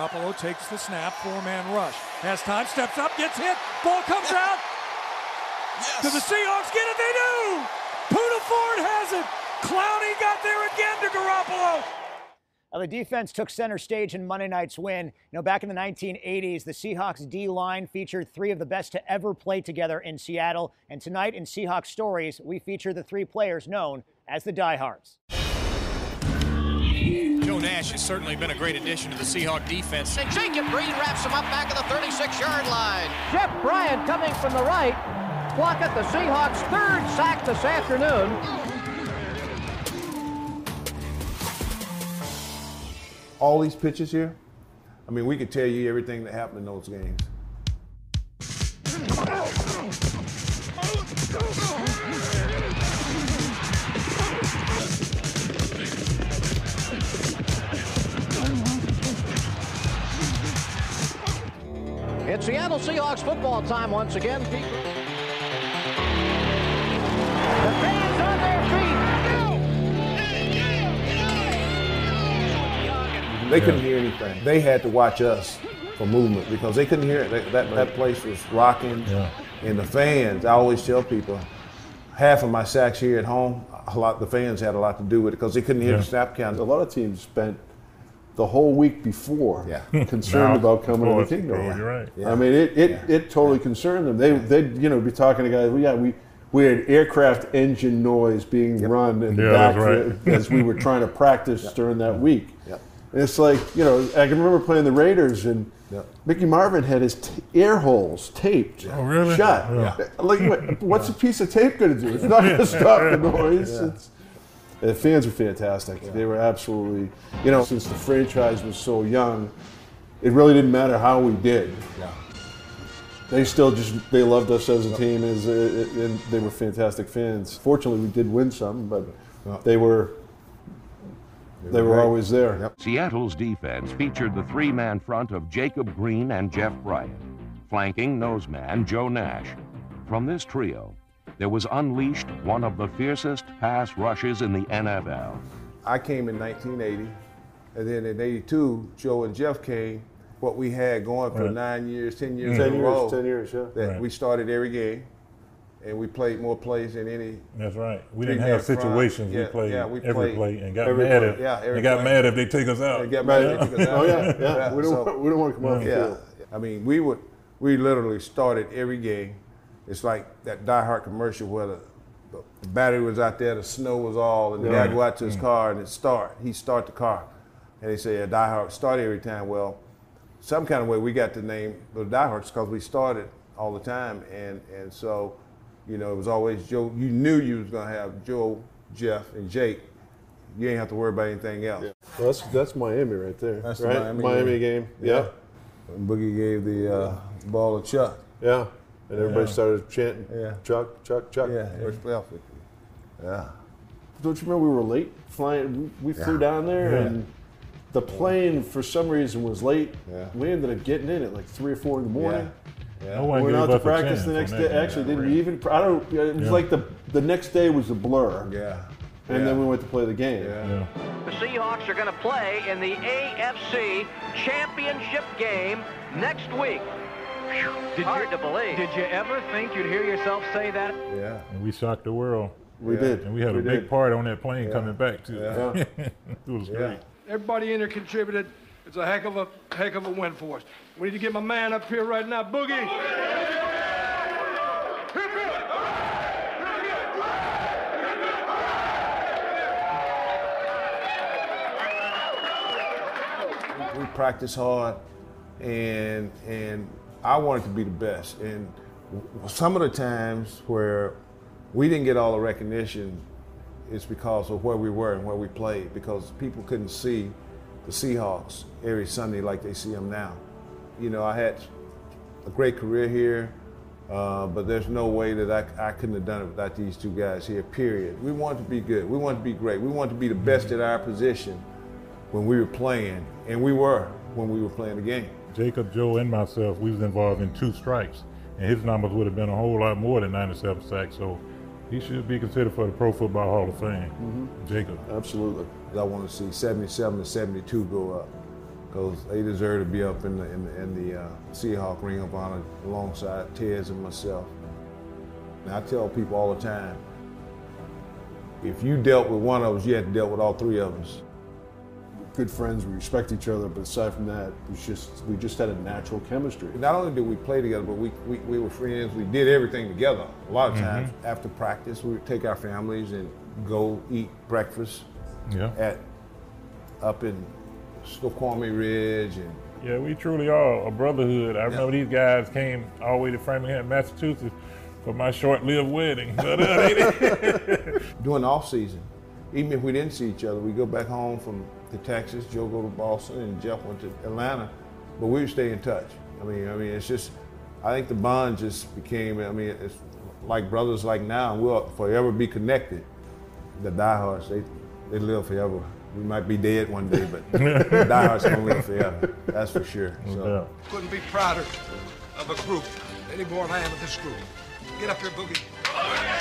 Garoppolo takes the snap, four-man rush. Has time, steps up, gets hit, ball comes out. Yes. Do the Seahawks get it? They do! Poona Ford has it! Clowney got there again to Garoppolo. Now, the defense took center stage in Monday night's win. You know, back in the 1980s, the Seahawks D line featured three of the best to ever play together in Seattle. And tonight in Seahawks Stories, we feature the three players known as the Diehards. Joe Nash has certainly been a great addition to the Seahawk defense. And Jacob Green wraps him up back at the 36-yard line. Jeff Bryant coming from the right. Plunkett, the Seahawks' third sack this afternoon. all these pitches here, I mean, we could tell you everything that happened in those games. It's Seattle Seahawks football time once again. The fans on their feet. They couldn't hear anything. They had to watch us for movement because they couldn't hear it. That, that, that place was rocking. And the fans, I always tell people, half of my sacks here at home, a lot the fans had a lot to do with it because they couldn't hear the snap count. A lot of teams spent the whole week before Yeah. concerned Now, about coming to the Kingdom. oh, you're right. I mean, it it, Yeah. it totally concerned them. They they'd you know be talking to guys. Well, yeah, we we had aircraft engine noise being run in the back that's right. as we were trying to practice during that week. Yep. And it's like you know I can remember playing the Raiders and. Yep. Mickey Marvin had his t- air holes taped Oh, really? shut. Yeah. Like, what, what's a piece of tape going to do? It's not going to stop the noise. It's, the fans were fantastic. They were absolutely, you know, since the franchise was so young, it really didn't matter how we did. Yeah. They still just they loved us as a team, as uh, and they were fantastic fans. Fortunately, we did win some, but they were they were great. always there. Yep. Seattle's defense featured the three man front of Jacob Green and Jeff Bryant, flanking nose man Joe Nash. From this trio, there was unleashed one of the fiercest pass rushes in the NFL. I came in 1980, and then in '82, Joe and Jeff came. What we had going for Right. nine years, ten years Ten in a years, row, ten years, yeah. that Right. we started every game, and we played more plays than any. That's right. We didn't have situations Yeah, we played yeah, we every played play and got every mad play. if Yeah, every they got play. mad if they take us out. They got mad at you 'cause Oh yeah, yeah. we don't so- want, we don't want to come off the Yeah, field. I mean, we would, we literally started every game. It's like that Die Hard commercial where the, the battery was out there, the snow was all, and the guy go out to his car and it start. He start the car, and they say, yeah, Die Hard start every time. Well, some kind of way we got the name the Die Hards because we started all the time, and and so, you know, it was always Joe. You knew you was gonna have Joe, Jeff, and Jake. You ain't have to worry about anything else. Well, that's that's Miami right there. That's the right? Miami game. Yeah. And Boogie gave the uh, ball to Chuck. Yeah. And everybody Yeah. started chanting, Yeah. Chuck, Chuck, Chuck. Yeah, first playoff victory. Yeah. Don't you remember we were late flying? We we flew down there Yeah. and the plane, for some reason, was late. Yeah. We ended up getting in at like 3 or 4 in the morning. Yeah. No We one went gave out to practice the next day. Actually, didn't even, I don't, it was Yeah. like the, the next day was a blur. Yeah. And then we went to play the game. Yeah. Yeah. The Seahawks are going to play in the AFC Championship game next week. Did Hard you, to believe. Did you ever think you'd hear yourself say that? Yeah. And we shocked the world. We Yeah. did. And we had a we big did. part on that plane coming back too. Yeah. it was Yeah. great. Everybody in there contributed. It's a heck of a heck of a win for us. We need to get my man up here right now, Boogie. We practice hard, and and I wanted to be the best. And some of the times where we didn't get all the recognition, it's because of where we were and where we played. Because people couldn't see the Seahawks every Sunday like they see them now. You know, I had a great career here, uh, but there's no way that I, I couldn't have done it without these two guys here. Period. We wanted to be good. We wanted to be great. We wanted to be the best at our position when we were playing, and we were when we were playing the game. Jacob, Joe, and myself, we was involved in two strikes, and his numbers would have been a whole lot more than 97 sacks. So he should be considered for the Pro Football Hall of Fame. Jacob. Absolutely. I want to see 77 to 72 go up. because they deserve to be up in the, in the, in the uh, Seahawk Ring of Honor alongside Tez and myself. And I tell people all the time, if you dealt with one of us, you had to deal with all three of us. Good friends, we respect each other, but aside from that, it was just we just had a natural chemistry. Not only did we play together, but we, we, we were friends. We did everything together. A lot of times after practice, we would take our families and go eat breakfast Yeah. at up in Snoqualmie Ridge and Yeah, we truly are a brotherhood. I remember these guys came all the way to Framingham, Massachusetts for my short-lived wedding. But, uh, during the off season, even if we didn't see each other, we go back home from to Texas. Joe go to Boston, and Jeff went to Atlanta, but we would stay in touch. I mean, I mean, it's just, I think the bond just became. I mean, it's like brothers like now, and we'll forever be connected. The diehards, they they live forever. We might be dead one day, but the diehards gonna live forever. That's for sure. So. Couldn't be prouder of a group. Any more than I am of this group. Get up here, Boogie.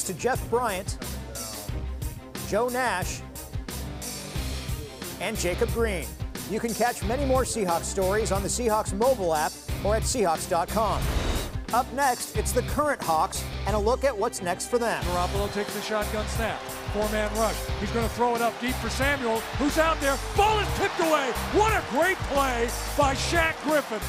Thanks to Jeff Bryant, Joe Nash, and Jacob Green. You can catch many more Seahawks stories on the Seahawks mobile app or at Seahawks.com. Up next, it's the current Hawks and a look at what's next for them. Garoppolo takes the shotgun snap. Four-man rush. He's going to throw it up deep for Samuel, who's out there. Ball is tipped away. What a great play by Shaq Griffin.